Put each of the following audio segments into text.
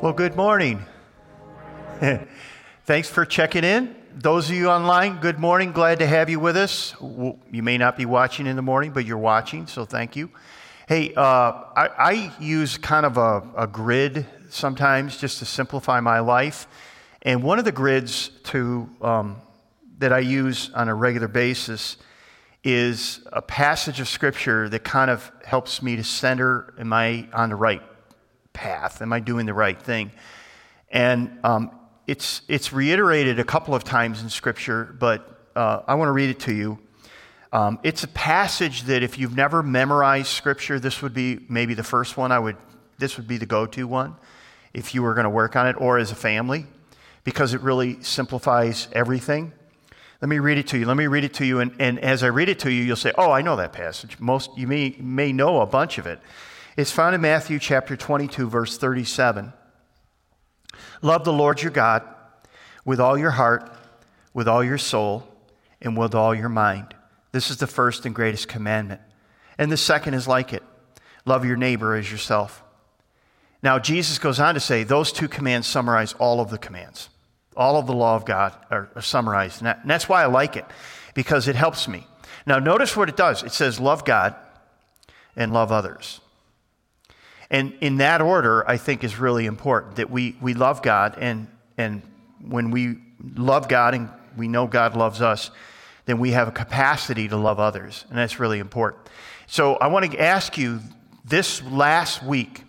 Well, good morning. Thanks for checking in. Those of you online, good morning. Glad to have you with us. You may not be watching in the morning, but you're watching, so thank you. Hey, uh, I, I, use kind of a, a, grid sometimes just to simplify my life. And one of the grids to, um, that I use on a regular basis is a passage of Scripture that kind of helps me to center, am I on the right path? Am I doing the right thing? And um, it's, it's reiterated a couple of times in Scripture, but uh, I want to read it to you. Um, it's a passage that if you've never memorized Scripture, this would be maybe the first one I would, this would be the go to one if you were going to work on it or as a family because it really simplifies everything. Let me read it to you. Let me read it to you. And, and as I read it to you, you'll say, Oh, I know that passage. Most, you may, may know a bunch of it. It's found in Matthew chapter 22, verse 37. Love the Lord your God with all your heart, with all your soul, and with all your mind. This is the first and greatest commandment. And the second is like it love your neighbor as yourself. Now, Jesus goes on to say those two commands summarize all of the commands. All of the law of God are, are summarized. And, that, and that's why I like it, because it helps me. Now, notice what it does it says, love God and love others. And in that order, I think is really important that we, we love God, and, and when we love God and we know God loves us, then we have a capacity to love others, and that's really important. So I want to ask you this last week,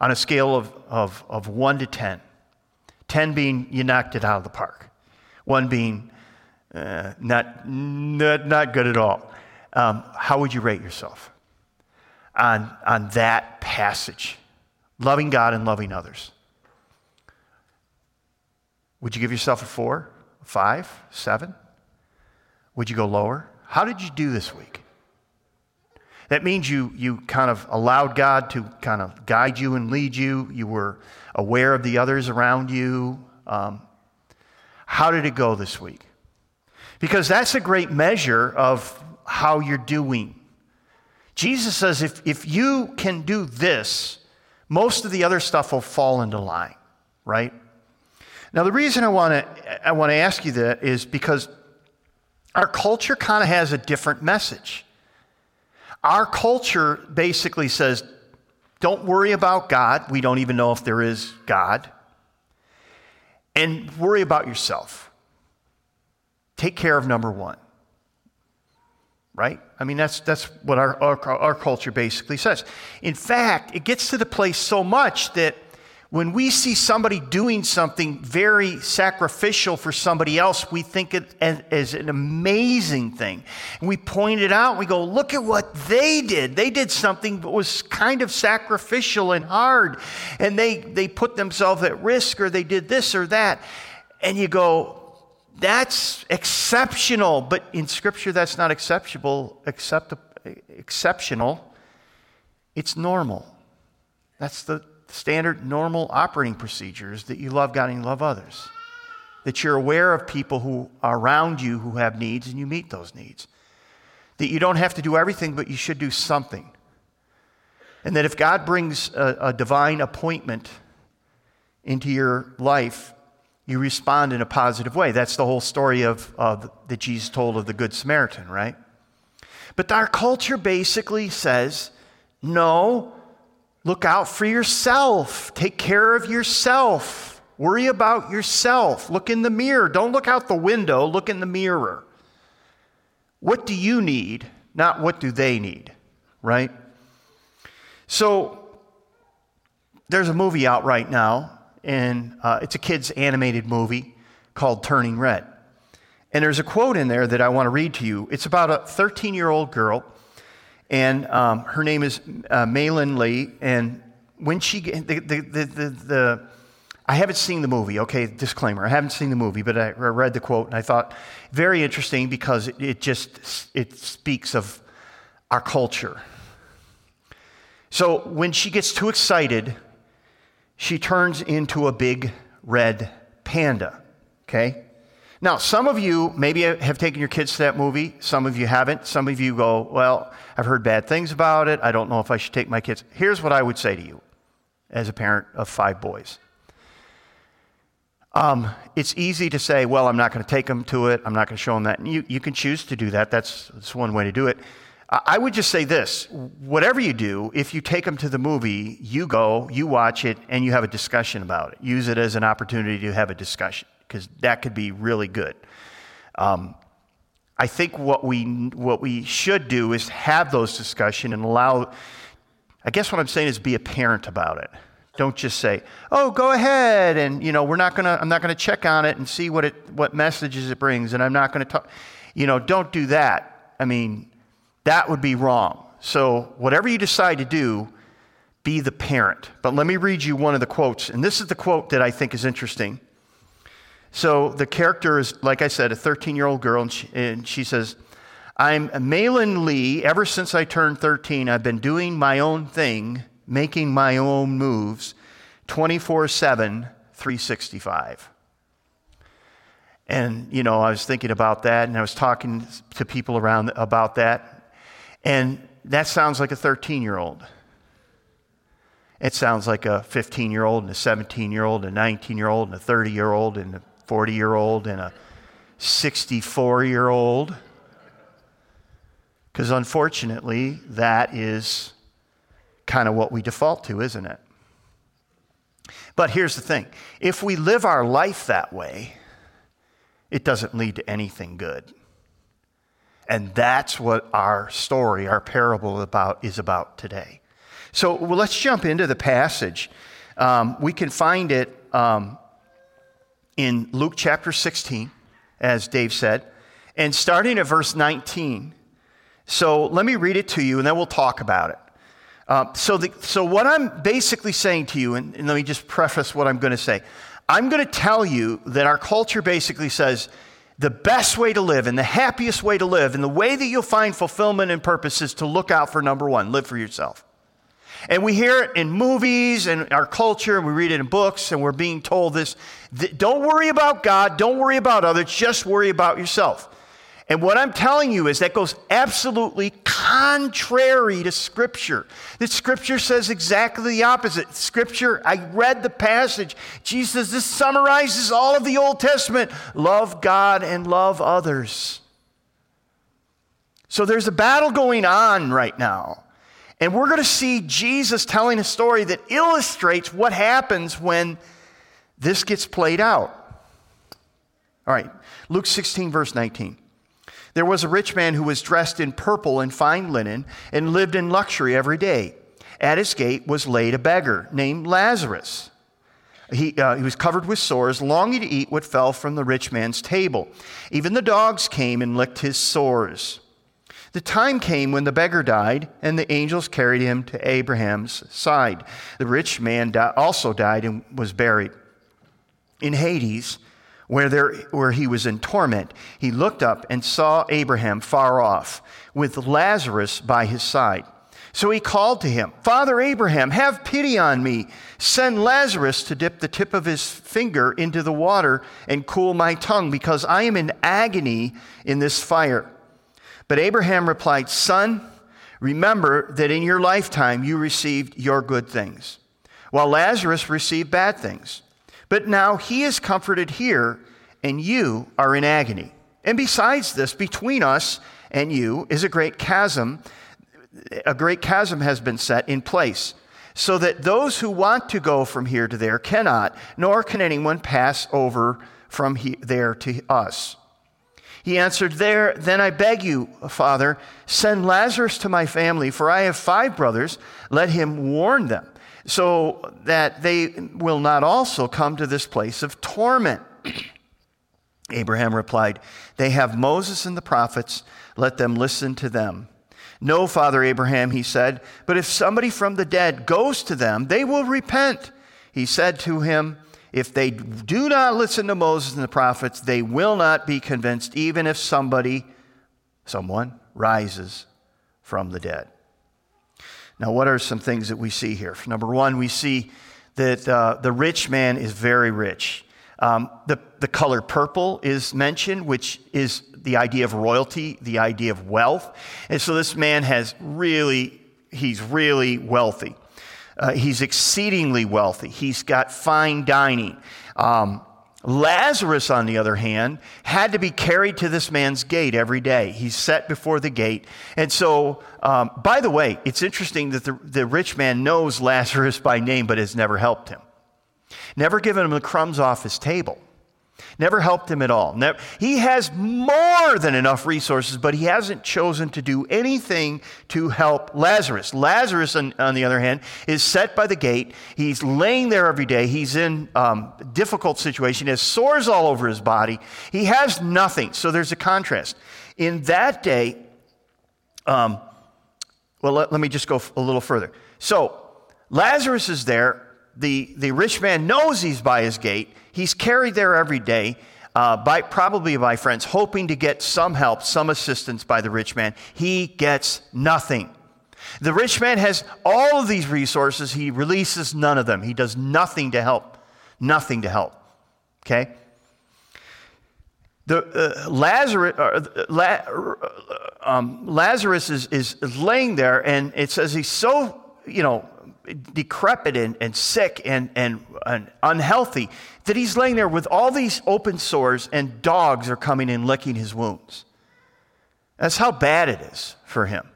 on a scale of, of, of 1 to 10, 10 being you knocked it out of the park, 1 being uh, not, not, not good at all, um, how would you rate yourself? On, on that passage loving God and loving others? Would you give yourself a four, five, seven? Would you go lower? How did you do this week? That means you, you kind of allowed God to kind of guide you and lead you. You were aware of the others around you. Um, how did it go this week? Because that's a great measure of how you're doing. Jesus says if, if you can do this, most of the other stuff will fall into line, right? Now, the reason I want to I want to ask you that is because our culture kind of has a different message. Our culture basically says, don't worry about God. We don't even know if there is God. And worry about yourself. Take care of number one right? I mean, that's, that's what our, our, our, culture basically says. In fact, it gets to the place so much that when we see somebody doing something very sacrificial for somebody else, we think it as, as an amazing thing. And we point it out, we go, look at what they did. They did something that was kind of sacrificial and hard, and they, they put themselves at risk, or they did this or that. And you go, that's exceptional, but in Scripture, that's not acceptable, accept, exceptional. It's normal. That's the standard, normal operating procedures that you love God and you love others. That you're aware of people who are around you who have needs and you meet those needs. That you don't have to do everything, but you should do something. And that if God brings a, a divine appointment into your life, you respond in a positive way. That's the whole story of, of that Jesus told of the Good Samaritan, right? But our culture basically says, no, look out for yourself. Take care of yourself. Worry about yourself. Look in the mirror. Don't look out the window, look in the mirror. What do you need, not what do they need, right? So, there's a movie out right now and uh, it's a kid's animated movie called Turning Red. And there's a quote in there that I want to read to you. It's about a 13 year old girl, and um, her name is uh, Meilin Lee. And when she, the, the, the, the I haven't seen the movie, okay, disclaimer. I haven't seen the movie, but I read the quote and I thought very interesting because it, it just it speaks of our culture. So when she gets too excited, she turns into a big red panda. Okay? Now, some of you maybe have taken your kids to that movie. Some of you haven't. Some of you go, Well, I've heard bad things about it. I don't know if I should take my kids. Here's what I would say to you as a parent of five boys. Um, it's easy to say, well, I'm not going to take them to it. I'm not going to show them that. And you, you can choose to do that. That's, that's one way to do it. I would just say this whatever you do, if you take them to the movie, you go, you watch it, and you have a discussion about it. Use it as an opportunity to have a discussion, because that could be really good. Um, I think what we, what we should do is have those discussions and allow, I guess what I'm saying is be a parent about it. Don't just say, "Oh, go ahead," and you know, we're not gonna. I'm not gonna check on it and see what it, what messages it brings, and I'm not gonna talk. You know, don't do that. I mean, that would be wrong. So whatever you decide to do, be the parent. But let me read you one of the quotes, and this is the quote that I think is interesting. So the character is, like I said, a 13 year old girl, and she, and she says, I'm Meilin Lee. Ever since I turned 13, I've been doing my own thing making my own moves 24 7, 365. And, you know, I was thinking about that and I was talking to people around about that. And that sounds like a 13 year old. It sounds like a 15 year old and a 17 year old, and a 19 year old and a 30 year old and a 40 year old and a 64 year old. Because unfortunately, that is kind of what we default to, isn't it? But here's the thing if we live our life that way, it doesn't lead to anything good. And that's what our story, our parable about, is about today. So well, let's jump into the passage. Um, we can find it um, in Luke chapter 16, as Dave said, and starting at verse 19. So let me read it to you, and then we'll talk about it. Uh, so, the, so, what I'm basically saying to you, and, and let me just preface what I'm going to say. I'm going to tell you that our culture basically says the best way to live and the happiest way to live and the way that you'll find fulfillment and purpose is to look out for number one, live for yourself. And we hear it in movies and our culture, and we read it in books, and we're being told this. Don't worry about God, don't worry about others, just worry about yourself. And what I'm telling you is that goes absolutely contrary to Scripture. That Scripture says exactly the opposite. Scripture, I read the passage. Jesus, this summarizes all of the Old Testament love God and love others. So there's a battle going on right now. And we're going to see Jesus telling a story that illustrates what happens when this gets played out. All right, Luke 16, verse 19. There was a rich man who was dressed in purple and fine linen and lived in luxury every day. At his gate was laid a beggar named Lazarus. He, uh, he was covered with sores, longing to eat what fell from the rich man's table. Even the dogs came and licked his sores. The time came when the beggar died, and the angels carried him to Abraham's side. The rich man also died and was buried. In Hades, where, there, where he was in torment, he looked up and saw Abraham far off, with Lazarus by his side. So he called to him, Father Abraham, have pity on me. Send Lazarus to dip the tip of his finger into the water and cool my tongue, because I am in agony in this fire. But Abraham replied, Son, remember that in your lifetime you received your good things, while Lazarus received bad things. But now he is comforted here, and you are in agony. And besides this, between us and you is a great chasm. A great chasm has been set in place, so that those who want to go from here to there cannot, nor can anyone pass over from he, there to us. He answered, There, then I beg you, Father, send Lazarus to my family, for I have five brothers. Let him warn them so that they will not also come to this place of torment. Abraham replied, They have Moses and the prophets. Let them listen to them. No, Father Abraham, he said, but if somebody from the dead goes to them, they will repent. He said to him, If they do not listen to Moses and the prophets, they will not be convinced, even if somebody, someone, rises from the dead. Now, what are some things that we see here? Number one, we see that uh, the rich man is very rich. Um, the, the color purple is mentioned, which is the idea of royalty, the idea of wealth. And so this man has really, he's really wealthy. uh, he's exceedingly wealthy. He's got fine dining. Um, Lazarus, on the other hand, had to be carried to this man's gate every day. He's set before the gate. And so, um, by the way, it's interesting that the, the rich man knows Lazarus by name, but has never helped him, never given him the crumbs off his table. Never helped him at all. He has more than enough resources, but he hasn't chosen to do anything to help Lazarus. Lazarus, on, on the other hand, is set by the gate. He's laying there every day. He's in um, difficult situation. He has sores all over his body. He has nothing. So there's a contrast. In that day, um, well, let, let me just go a little further. So Lazarus is there. The, the rich man knows he's by his gate. He's carried there every day, uh, by, probably by friends, hoping to get some help, some assistance by the rich man. He gets nothing. The rich man has all of these resources. He releases none of them. He does nothing to help. Nothing to help. Okay? The, uh, Lazarus, uh, La, um, Lazarus is, is laying there, and it says he's so, you know, decrepit and, and sick and, and, and unhealthy that he's laying there with all these open sores and dogs are coming and licking his wounds. That's how bad it is for him.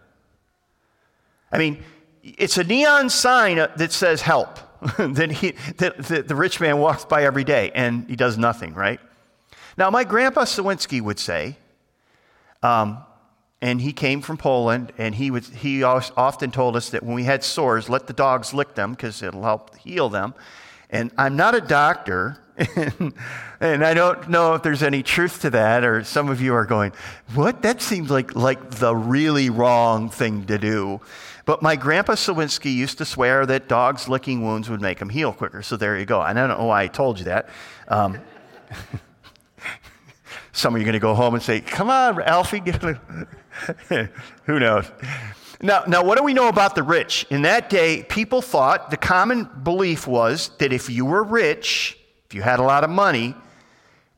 I mean, it's a neon sign that says help that, he, that, that the rich man walks by every day and he does nothing, right? Now, my grandpa Sawinski would say, um, and he came from Poland, and he, was, he often told us that when we had sores, let the dogs lick them because it'll help heal them. And I'm not a doctor, and I don't know if there's any truth to that, or some of you are going, What? That seems like, like the really wrong thing to do. But my grandpa Sawinski used to swear that dogs licking wounds would make them heal quicker. So there you go. And I don't know why I told you that. Um, some of you are going to go home and say, Come on, Alfie, Who knows? Now, now, what do we know about the rich? In that day, people thought the common belief was that if you were rich, if you had a lot of money,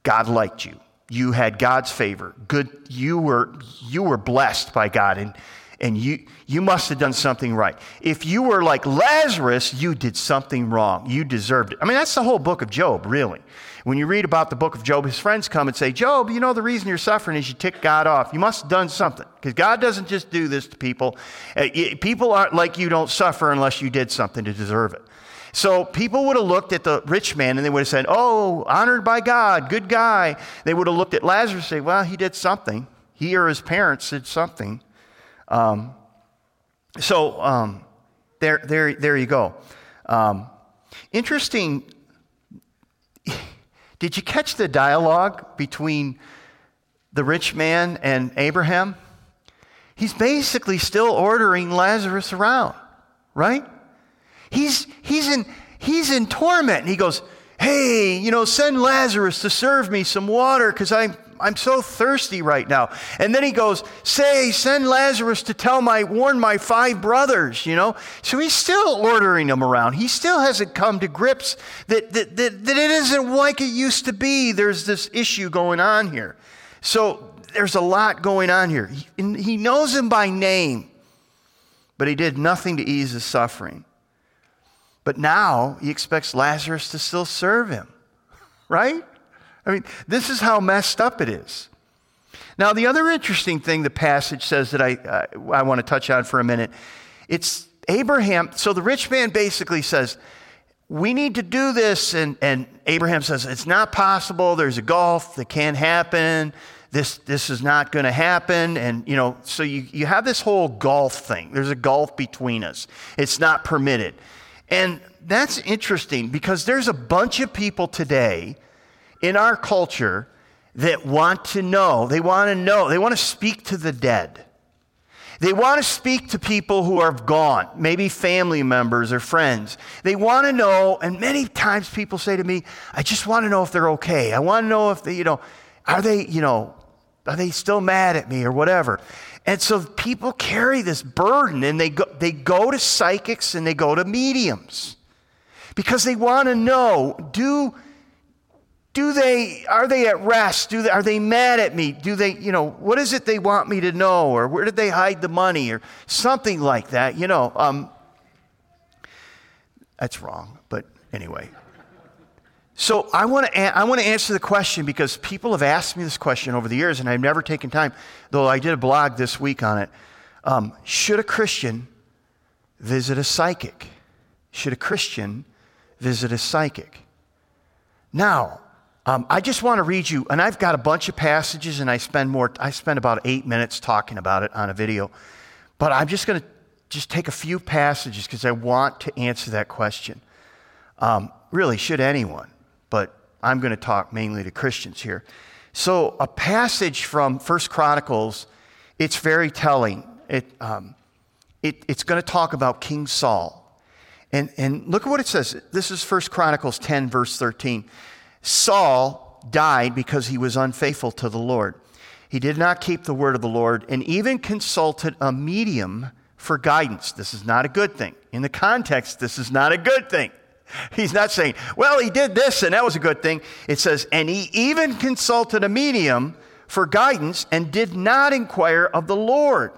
God liked you. You had God's favor. Good, you were you were blessed by God, and and you you must have done something right. If you were like Lazarus, you did something wrong. You deserved it. I mean, that's the whole book of Job, really. When you read about the book of Job, his friends come and say, Job, you know the reason you're suffering is you tick God off. You must have done something. Because God doesn't just do this to people. Uh, people aren't like you don't suffer unless you did something to deserve it. So people would have looked at the rich man and they would have said, Oh, honored by God, good guy. They would have looked at Lazarus and say, Well, he did something. He or his parents did something. Um, so um, there, there, there you go. Um, interesting did you catch the dialogue between the rich man and Abraham? He's basically still ordering Lazarus around, right? He's, he's, in, he's in torment. And he goes, Hey, you know, send Lazarus to serve me some water because I'm I'm so thirsty right now. And then he goes, Say, send Lazarus to tell my, warn my five brothers, you know? So he's still ordering them around. He still hasn't come to grips that, that, that, that it isn't like it used to be. There's this issue going on here. So there's a lot going on here. He, he knows him by name, but he did nothing to ease his suffering. But now he expects Lazarus to still serve him, right? I mean, this is how messed up it is. Now, the other interesting thing the passage says that I, uh, I want to touch on for a minute, it's Abraham. So the rich man basically says, we need to do this. And, and Abraham says, it's not possible. There's a gulf that can't happen. This, this is not going to happen. And, you know, so you, you have this whole gulf thing. There's a gulf between us. It's not permitted. And that's interesting because there's a bunch of people today in our culture that want to know. They want to know. They want to speak to the dead. They want to speak to people who are gone, maybe family members or friends. They want to know, and many times people say to me, I just want to know if they're okay. I want to know if they, you know, are they, you know, are they still mad at me or whatever? And so people carry this burden and they go, they go to psychics and they go to mediums because they want to know do do they are they at rest do they, are they mad at me do they you know what is it they want me to know or where did they hide the money or something like that you know um, That's wrong, but anyway. So I want to I want to answer the question because people have asked me this question over the years, and I've never taken time. Though I did a blog this week on it. Um, should a Christian visit a psychic? Should a Christian visit a psychic? Now, um, I just want to read you, and I've got a bunch of passages, and I spend more. I spend about eight minutes talking about it on a video, but I'm just going to just take a few passages because I want to answer that question. Um, really, should anyone? But I'm going to talk mainly to Christians here. So, a passage from First Chronicles, it's very telling. It, um, it, it's going to talk about King Saul. And, and look at what it says. This is First Chronicles 10, verse 13. Saul died because he was unfaithful to the Lord. He did not keep the word of the Lord and even consulted a medium for guidance. This is not a good thing. In the context, this is not a good thing. He's not saying, well, he did this and that was a good thing. It says, and he even consulted a medium for guidance and did not inquire of the Lord.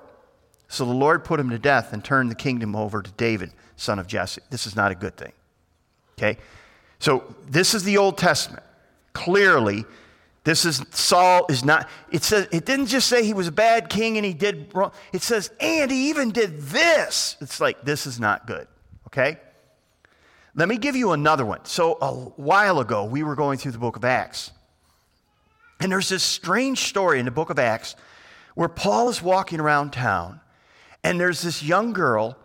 So the Lord put him to death and turned the kingdom over to David, son of Jesse. This is not a good thing. Okay? So this is the Old Testament. Clearly, this is Saul is not, it says it didn't just say he was a bad king and he did wrong. It says, and he even did this. It's like this is not good. Okay? Let me give you another one. So a while ago, we were going through the book of Acts. And there's this strange story in the book of Acts where Paul is walking around town and there's this young girl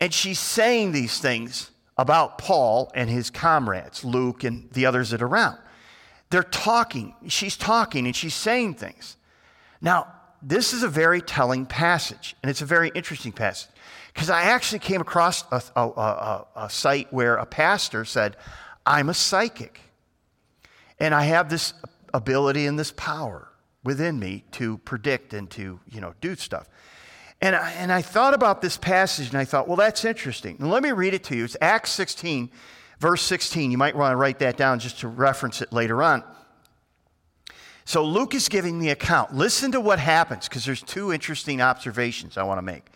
and she's saying these things about Paul and his comrades, Luke and the others that are around. They're talking, she's talking and she's saying things. Now, this is a very telling passage, and it's a very interesting passage. Because I actually came across a, a, a, a, site where a pastor said, I'm a psychic. And I have this ability and this power within me to predict and to, you know, do stuff. And I, and I thought about this passage and I thought, well, that's interesting. Let me read it to you. It's Acts 16, verse 16. You might want to write that down just to reference it later on. So Luke is giving the account. Listen to what happens because there's two interesting observations I want to make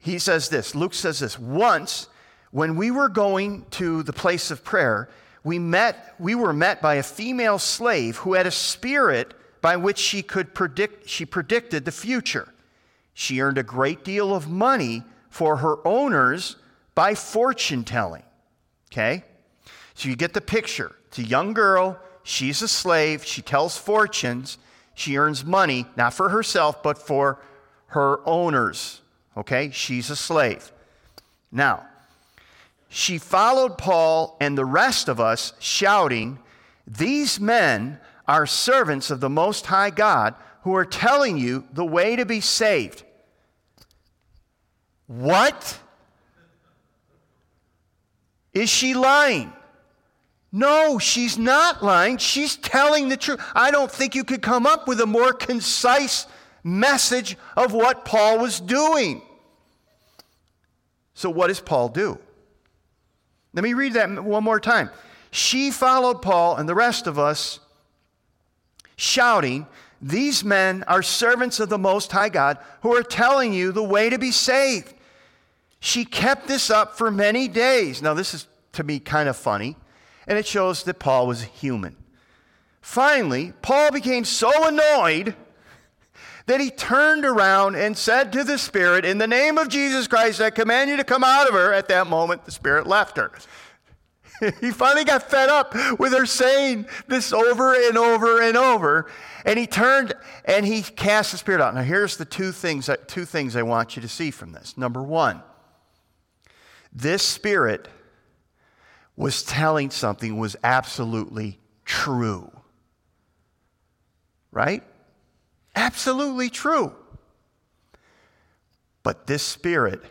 he says this Luke says this once when we were going to the place of prayer, we met we were met by a female slave who had a spirit by which she could predict she predicted the future. She earned a great deal of money for her owners by fortune telling. Okay? So you get the picture. It's a young girl, she's a slave, she tells fortunes, she earns money, not for herself, but for her owners. Okay? She's a slave. Now, she followed Paul and the rest of us, shouting, These men are servants of the Most High God who are telling you the way to be saved. What? Is she lying? No, she's not lying. She's telling the truth. I don't think you could come up with a more concise message of what Paul was doing. So, what does Paul do? Let me read that one more time. She followed Paul and the rest of us, shouting, These men are servants of the Most High God who are telling you the way to be saved. She kept this up for many days. Now, this is to me kind of funny, and it shows that Paul was human. Finally, Paul became so annoyed that he turned around and said to the Spirit, In the name of Jesus Christ, I command you to come out of her. At that moment, the Spirit left her. he finally got fed up with her saying this over and over and over. And he turned and he cast the Spirit out. Now, here's the two things, two things I want you to see from this. Number one, this Spirit was telling something was absolutely true. Right? Absolutely true. But this spirit,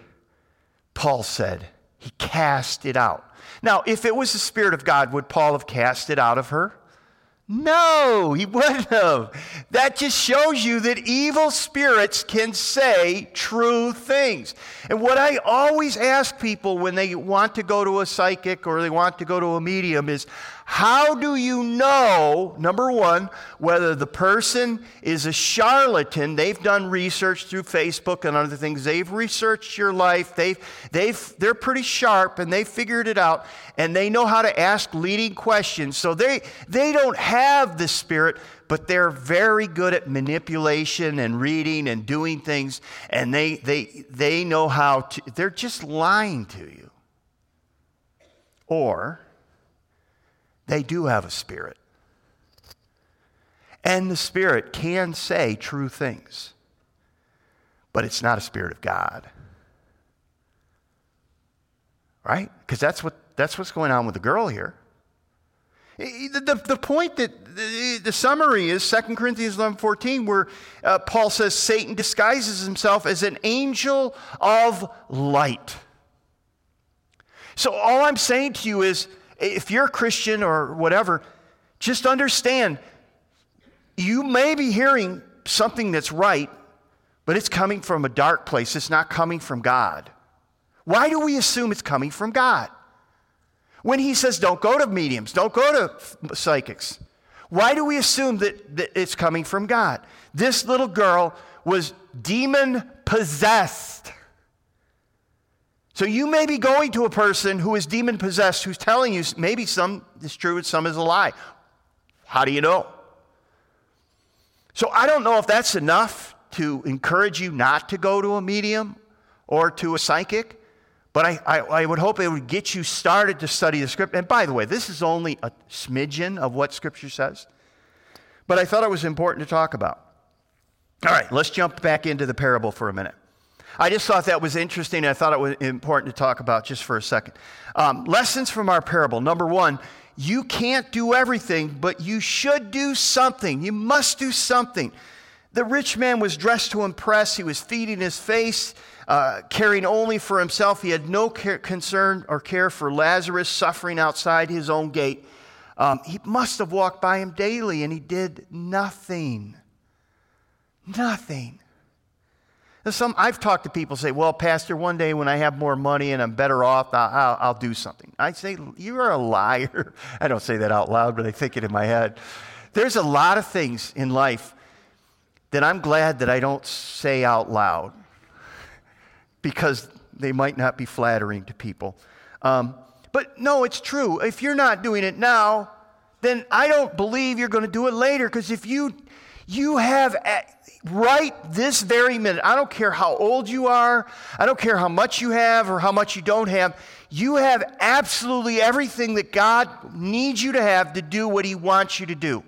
Paul said, he cast it out. Now, if it was the Spirit of God, would Paul have cast it out of her? No, he wouldn't have. That just shows you that evil spirits can say true things. And what I always ask people when they want to go to a psychic or they want to go to a medium is How do you know, number one, whether the person is a charlatan? They've done research through Facebook and other things. They've researched your life. They've, they've, they're pretty sharp and they figured it out and they know how to ask leading questions. So they, they don't have the spirit, but they're very good at manipulation and reading and doing things and they, they, they know how to, they're just lying to you. Or, they do have a spirit. And the spirit can say true things, but it's not a spirit of God. Right? Because that's, what, that's what's going on with the girl here. The, the, the, point that the, the, summary is 2 Corinthians 11 14, where uh, Paul says Satan disguises himself as an angel of light. So, all I'm saying to you is if you're a Christian or whatever, just understand you may be hearing something that's right, but it's coming from a dark place. It's not coming from God. Why do we assume it's coming from God? When he says, don't go to mediums, don't go to psychics, why do we assume that, that it's coming from God? This little girl was demon possessed. So you may be going to a person who is demon possessed who's telling you maybe some is true and some is a lie. How do you know? So I don't know if that's enough to encourage you not to go to a medium or to a psychic, but I, I, I would hope it would get you started to study the script. And by the way, this is only a smidgen of what scripture says, but I thought it was important to talk about. All right, let's jump back into the parable for a minute. I just thought that was interesting. I thought it was important to talk about just for a second. Um, lessons from our parable. Number one, you can't do everything, but you should do something. You must do something. The rich man was dressed to impress. He was feeding his face, uh, caring only for himself. He had no care, concern or care for Lazarus suffering outside his own gate. Um, he must have walked by him daily, and he did nothing. Nothing. Some, I've talked to people say, well, Pastor, one day when I have more money and I'm better off, I'll, I'll, I'll do something. I say, you are a liar. I don't say that out loud, but I think it in my head. There's a lot of things in life that I'm glad that I don't say out loud because they might not be flattering to people. Um, but no, it's true. If you're not doing it now, then I don't believe you're going to do it later because if you you have right this very minute, I don't care how old you are, I don't care how much you have or how much you don't have, you have absolutely everything that God needs you to have to do what He wants you to do.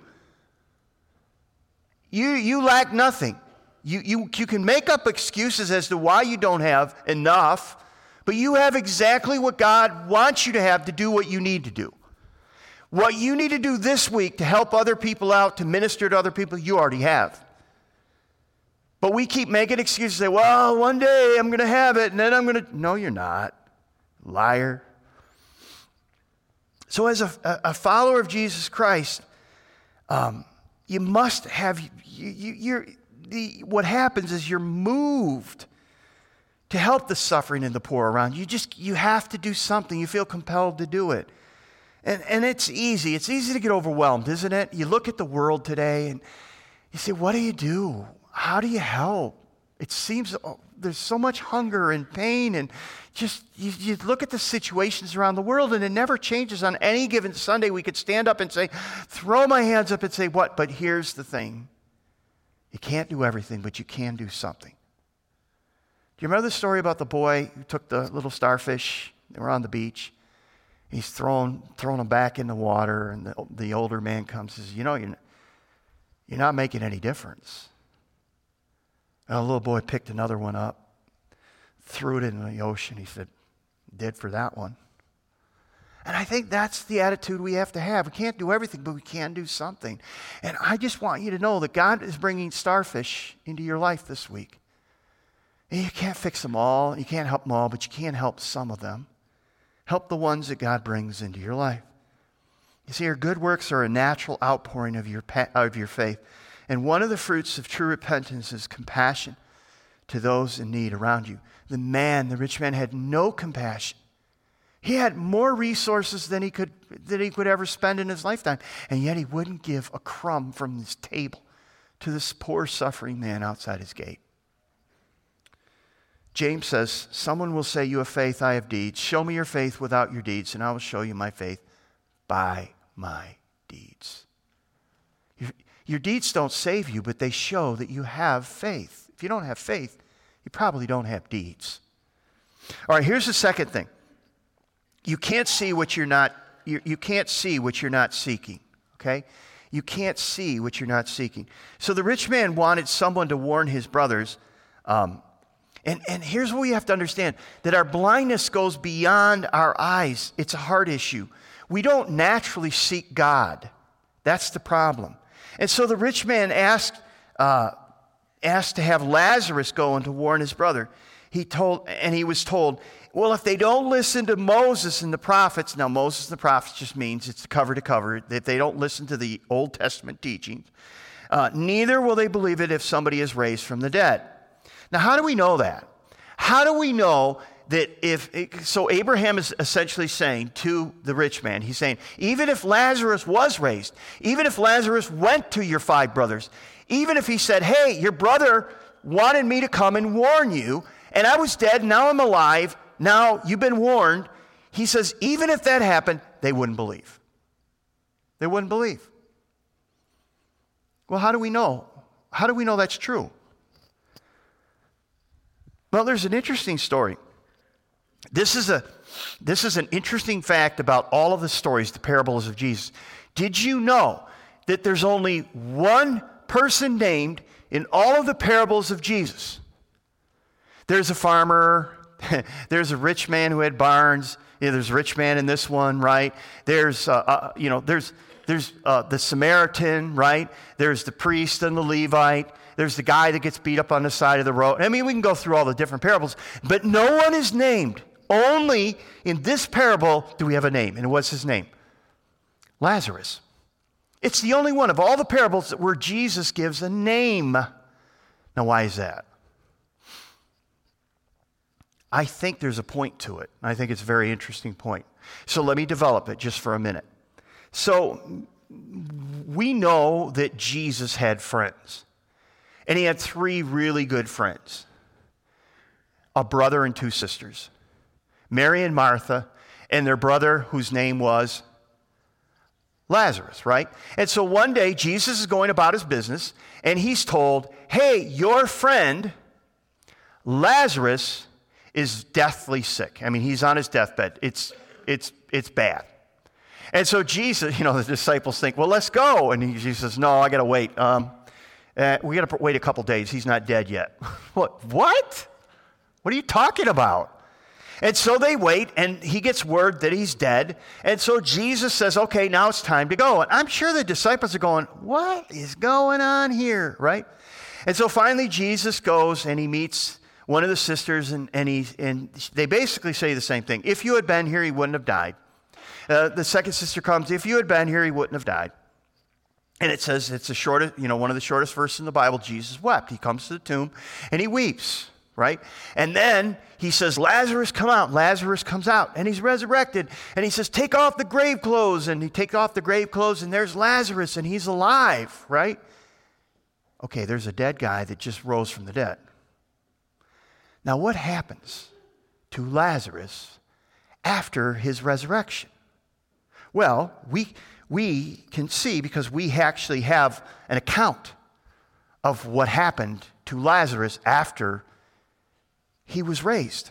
You, you lack nothing. You, you, you can make up excuses as to why you don't have enough, but you have exactly what God wants you to have to do what you need to do. What you need to do this week to help other people out, to minister to other people, you already have. But we keep making excuses, say, well, one day I'm going to have it, and then I'm going to. No, you're not. Liar. So, as a, a follower of Jesus Christ, um, you must have, you, you, are the, what happens is you're moved to help the suffering and the poor around. You just, you have to do something. You feel compelled to do it. And, and it's easy. It's easy to get overwhelmed, isn't it? You look at the world today and you say, what do you do? How do you help? It seems oh, there's so much hunger and pain, and just you, you, look at the situations around the world, and it never changes. On any given Sunday, we could stand up and say, throw my hands up and say, What? But here's the thing you can't do everything, but you can do something. Do you remember the story about the boy who took the little starfish? They were on the beach. He's thrown, thrown them back in the water, and the, the older man comes and says, You know, you're, you're not making any difference. And a little boy picked another one up, threw it in the ocean. He said, Did for that one. And I think that's the attitude we have to have. We can't do everything, but we can do something. And I just want you to know that God is bringing starfish into your life this week. And you can't fix them all, you can't help them all, but you can help some of them. Help the ones that God brings into your life. You see, your good works are a natural outpouring of your, of your faith. And one of the fruits of true repentance is compassion to those in need around you. The man, the rich man, had no compassion. He had more resources than he could, than he could ever spend in his lifetime. And yet he wouldn't give a crumb from his table to this poor, suffering man outside his gate. James says, Someone will say, You have faith, I have deeds. Show me your faith without your deeds, and I will show you my faith by my deeds. Your, your deeds don't save you, but they show that you have faith. If you don't have faith, you probably don't have deeds. All right, here's the second thing. You can't see what you're not you, you can't see what you're not seeking, okay? You can't see what you're not seeking. So the rich man wanted someone to warn his brothers. Um, and, and here's what we have to understand that our blindness goes beyond our eyes. It's a heart issue. We don't naturally seek God. That's the problem. And so the rich man asked, uh, asked to have Lazarus go and to warn his brother. He told, and he was told, well, if they don't listen to Moses and the prophets, now Moses and the prophets just means it's cover to cover. If they don't listen to the Old Testament teachings, uh, neither will they believe it if somebody is raised from the dead. Now, how do we know that? How do we know that if, so Abraham is essentially saying to the rich man, he's saying, even if Lazarus was raised, even if Lazarus went to your five brothers, even if he said, hey, your brother wanted me to come and warn you, and I was dead, now I'm alive, now you've been warned. He says, even if that happened, they wouldn't believe. They wouldn't believe. Well, how do we know? How do we know that's true? Well, there's an interesting story. This is, a, this is an interesting fact about all of the stories, the parables of Jesus. Did you know that there's only one person named in all of the parables of Jesus? There's a farmer, there's a rich man who had barns. Yeah, there's a rich man in this one, right? There's, uh, uh, you know, there's, there's uh, the Samaritan, right? There's the priest and the Levite. There's the guy that gets beat up on the side of the road. I mean, we can go through all the different parables, but no one is named. Only in this parable do we have a name. And what's his name? Lazarus. It's the only one of all the parables where Jesus gives a name. Now, why is that? I think there's a point to it. I think it's a very interesting point. So let me develop it just for a minute. So we know that Jesus had friends, and he had three really good friends a brother and two sisters Mary and Martha, and their brother, whose name was Lazarus, right? And so one day, Jesus is going about his business, and he's told, Hey, your friend, Lazarus, is deathly sick. I mean, he's on his deathbed. It's, it's, it's bad. And so Jesus, you know, the disciples think, well, let's go. And he, Jesus says, no, I got to wait. Um, uh, we got to wait a couple days. He's not dead yet. what? What? What are you talking about? And so they wait, and he gets word that he's dead. And so Jesus says, okay, now it's time to go. And I'm sure the disciples are going, what is going on here, right? And so finally, Jesus goes and he meets one of the sisters, and, and, he, and they basically say the same thing. If you had been here, he wouldn't have died. Uh, the second sister comes, if you had been here, he wouldn't have died. And it says it's the shortest, you know, one of the shortest verses in the Bible. Jesus wept. He comes to the tomb and he weeps, right? And then he says, Lazarus, come out. Lazarus comes out and he's resurrected. And he says, Take off the grave clothes. And he takes off the grave clothes and there's Lazarus and he's alive, right? Okay, there's a dead guy that just rose from the dead. Now, what happens to Lazarus after his resurrection? Well, we, we can see because we actually have an account of what happened to Lazarus after he was raised.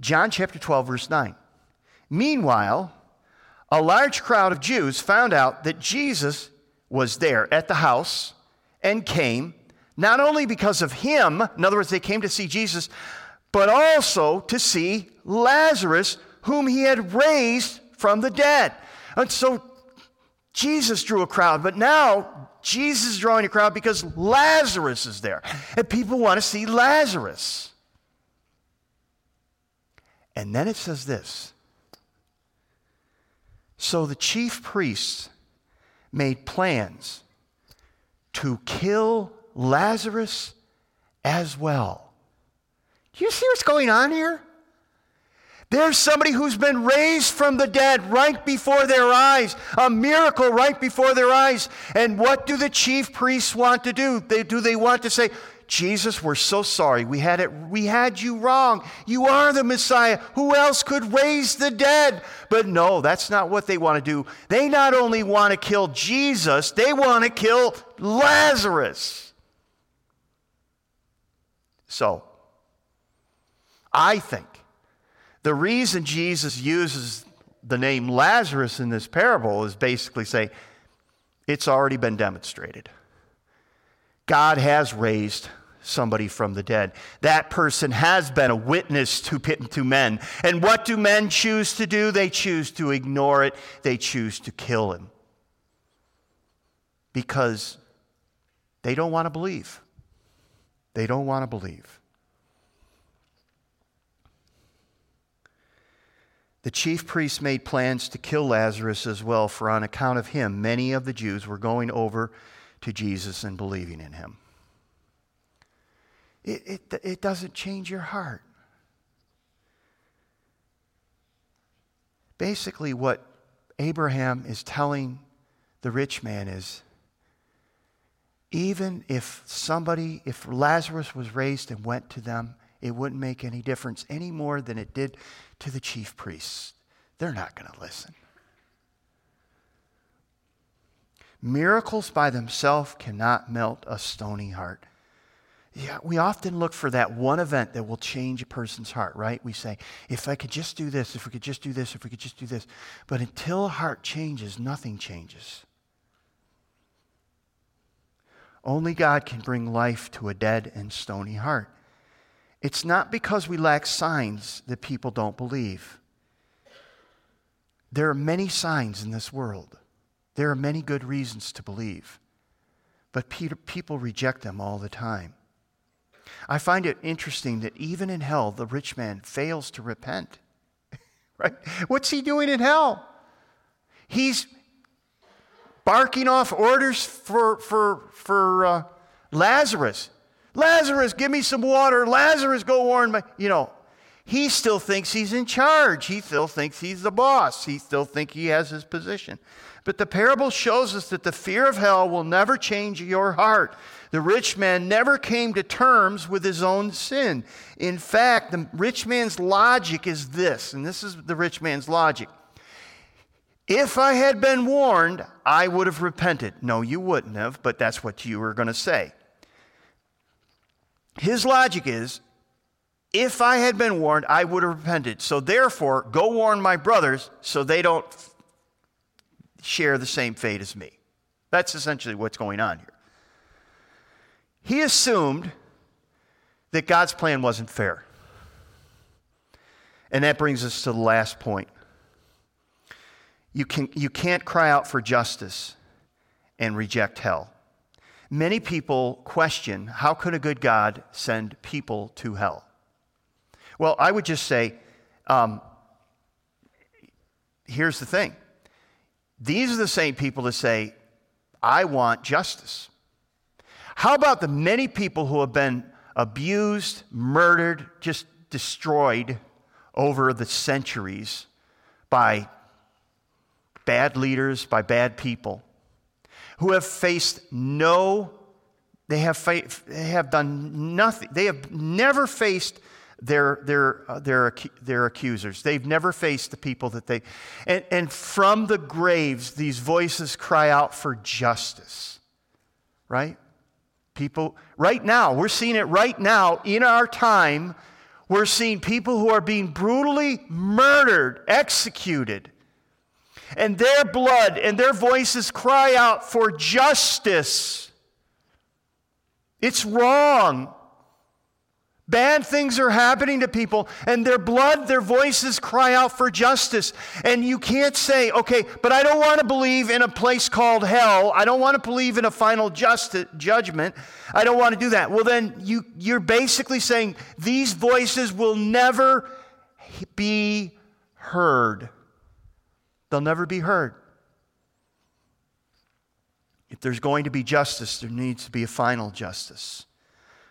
John chapter 12, verse 9. Meanwhile, a large crowd of Jews found out that Jesus was there at the house and came not only because of him, in other words, they came to see Jesus, but also to see Lazarus, whom he had raised from the dead. And so Jesus drew a crowd, but now Jesus is drawing a crowd because Lazarus is there. And people want to see Lazarus. And then it says this So the chief priests made plans to kill Lazarus as well. Do you see what's going on here? There's somebody who's been raised from the dead right before their eyes, a miracle right before their eyes. And what do the chief priests want to do? They, do they want to say, Jesus, we're so sorry. We had it we had you wrong. You are the Messiah. Who else could raise the dead? But no, that's not what they want to do. They not only want to kill Jesus, they want to kill Lazarus. So, I think the reason Jesus uses the name Lazarus in this parable is basically say it's already been demonstrated. God has raised somebody from the dead. That person has been a witness to, to men. And what do men choose to do? They choose to ignore it, they choose to kill him. Because they don't want to believe. They don't want to believe. The chief priests made plans to kill Lazarus as well, for on account of him, many of the Jews were going over to Jesus and believing in him. It, it, it doesn't change your heart. Basically, what Abraham is telling the rich man is even if somebody, if Lazarus was raised and went to them, it wouldn't make any difference any more than it did to the chief priests. They're not going to listen. Miracles by themselves cannot melt a stony heart. Yeah, we often look for that one event that will change a person's heart, right? We say, if I could just do this, if we could just do this, if we could just do this. But until heart changes, nothing changes. Only God can bring life to a dead and stony heart. It's not because we lack signs that people don't believe. There are many signs in this world. There are many good reasons to believe. But people reject them all the time. I find it interesting that even in hell, the rich man fails to repent. right? What's he doing in hell? He's barking off orders for, for, for uh, Lazarus. Lazarus, give me some water. Lazarus, go warn my. You know, he still thinks he's in charge. He still thinks he's the boss. He still thinks he has his position. But the parable shows us that the fear of hell will never change your heart. The rich man never came to terms with his own sin. In fact, the rich man's logic is this, and this is the rich man's logic. If I had been warned, I would have repented. No, you wouldn't have, but that's what you were going to say. His logic is if I had been warned, I would have repented. So therefore, go warn my brothers so they don't share the same fate as me. That's essentially what's going on here. He assumed that God's plan wasn't fair. And that brings us to the last point. You, can, you can't cry out for justice and reject hell. Many people question how could a good God send people to hell? Well, I would just say um, here's the thing these are the same people that say, I want justice. How about the many people who have been abused, murdered, just destroyed over the centuries by bad leaders, by bad people, who have faced no, they have, fa- they have done nothing, they have never faced their, their, uh, their, their accusers. They've never faced the people that they. And, and from the graves, these voices cry out for justice, right? People, right now, we're seeing it right now in our time. We're seeing people who are being brutally murdered, executed. And their blood and their voices cry out for justice. It's wrong. Bad things are happening to people, and their blood, their voices cry out for justice. And you can't say, okay, but I don't want to believe in a place called hell. I don't want to believe in a final judgment. I don't want to do that. Well, then you, you're basically saying these voices will never be heard. They'll never be heard. If there's going to be justice, there needs to be a final justice.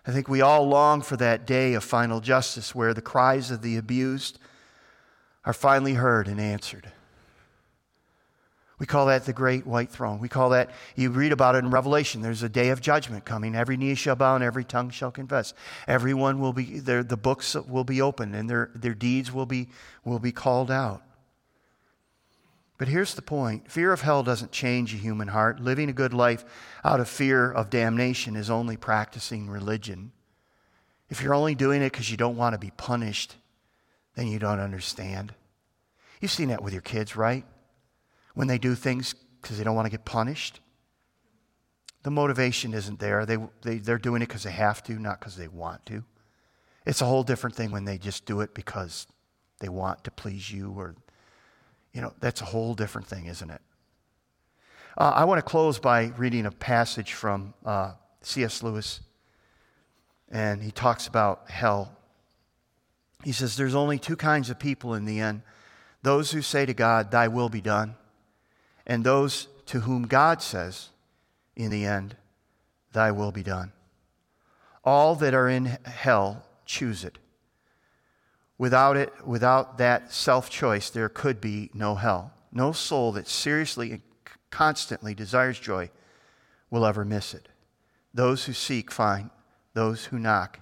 I think we all long for that day of final justice where the cries of the abused are finally heard and answered. We call that the great white throne. We call that, you read about it in Revelation, there's a day of judgment coming. Every knee shall bow and every tongue shall confess. Everyone will be, the books will be opened and their, their deeds will be, will be called out. But here's the point fear of hell doesn't change a human heart. Living a good life out of fear of damnation is only practicing religion. If you're only doing it because you don't want to be punished, then you don't understand. You've seen that with your kids, right? when they do things because they don't want to get punished. The motivation isn't there. They, they, they're doing it because they have to, not because they want to. It's a whole different thing when they just do it because they want to please you, or, you know, that's a whole different thing, isn't it? Uh, I want to close by reading a passage from uh, C.S. Lewis, and he talks about hell. He says, There's only two kinds of people in the end those who say to God, Thy will be done, and those to whom God says, in the end, Thy will be done. All that are in hell choose it. Without it, without that self choice, there could be no hell. No soul that seriously and constantly desires joy will ever miss it. Those who seek find, those who knock,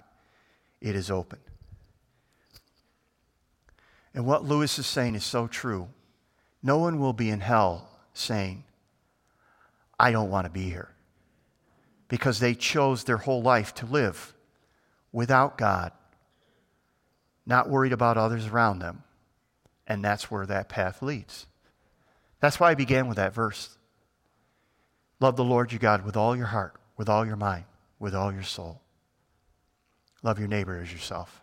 it is open. And what Lewis is saying is so true. No one will be in hell saying, I don't want to be here. Because they chose their whole life to live without God, not worried about others around them. And that's where that path leads. That's why I began with that verse. Love the Lord your God with all your heart, with all your mind, with all your soul. Love your neighbor as yourself.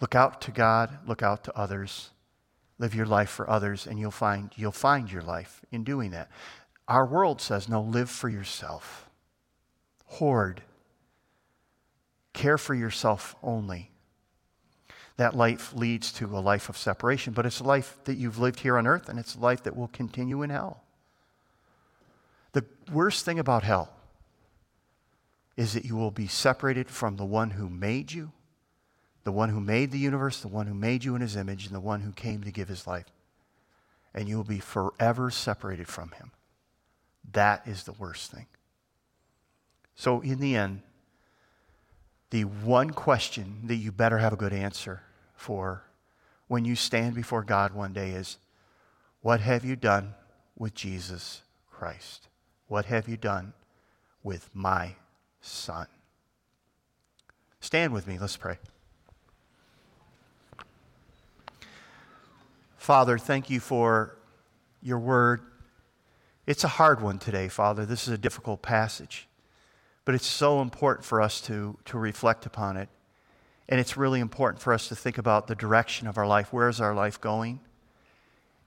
Look out to God, look out to others, Live your life for others, and you'll find, you'll find your life in doing that. Our world says, no, live for yourself. Hoard. Care for yourself only. That life leads to a life of separation, but it's a life that you've lived here on earth, and it's a life that will continue in hell. The worst thing about hell is that you will be separated from the one who made you the one who made the universe, the one who made you in his image, and the one who came to give his life. And you will be forever separated from him. That is the worst thing. So, in the end, the one question that you better have a good answer for when you stand before God one day is What have you done with Jesus Christ? What have you done with my son? Stand with me. Let's pray. Father, thank you for your word. It's a hard one today, Father. This is a difficult passage. But it's so important for us to, to reflect upon it. And it's really important for us to think about the direction of our life. Where is our life going?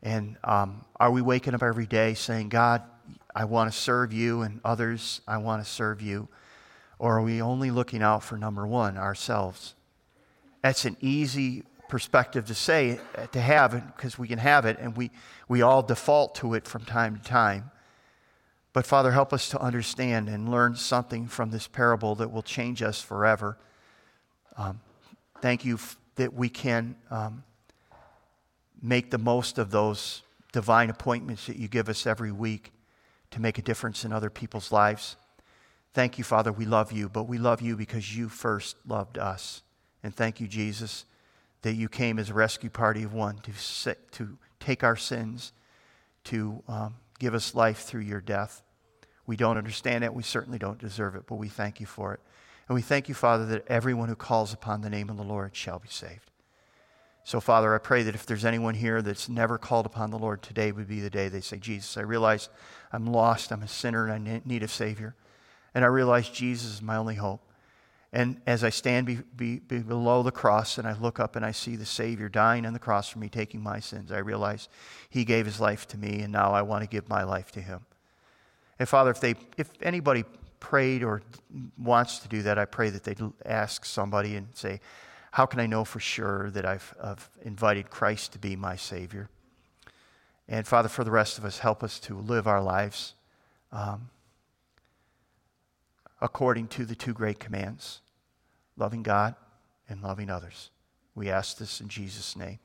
And um, are we waking up every day saying, God, I want to serve you, and others, I want to serve you? Or are we only looking out for number one, ourselves? That's an easy perspective to say, to have, because we can have it, and we, we all default to it from time to time. But Father, help us to understand and learn something from this parable that will change us forever. Um, thank you f- that we can um, make the most of those divine appointments that you give us every week to make a difference in other people's lives. Thank you, Father. We love you, but we love you because you first loved us. And thank you, Jesus that you came as a rescue party of one to, sit, to take our sins, to um, give us life through your death. We don't understand it. We certainly don't deserve it, but we thank you for it. And we thank you, Father, that everyone who calls upon the name of the Lord shall be saved. So, Father, I pray that if there's anyone here that's never called upon the Lord, today would be the day they say, Jesus, I realize I'm lost, I'm a sinner, and I need a Savior. And I realize Jesus is my only hope. And as I stand be, be, be below the cross and I look up and I see the Savior dying on the cross for me, taking my sins, I realize He gave His life to me, and now I want to give my life to Him. And Father, if, they, if anybody prayed or wants to do that, I pray that they'd ask somebody and say, How can I know for sure that I've, I've invited Christ to be my Savior? And Father, for the rest of us, help us to live our lives. Um, according to the two great commands loving God and loving others. We ask this in Jesus' name.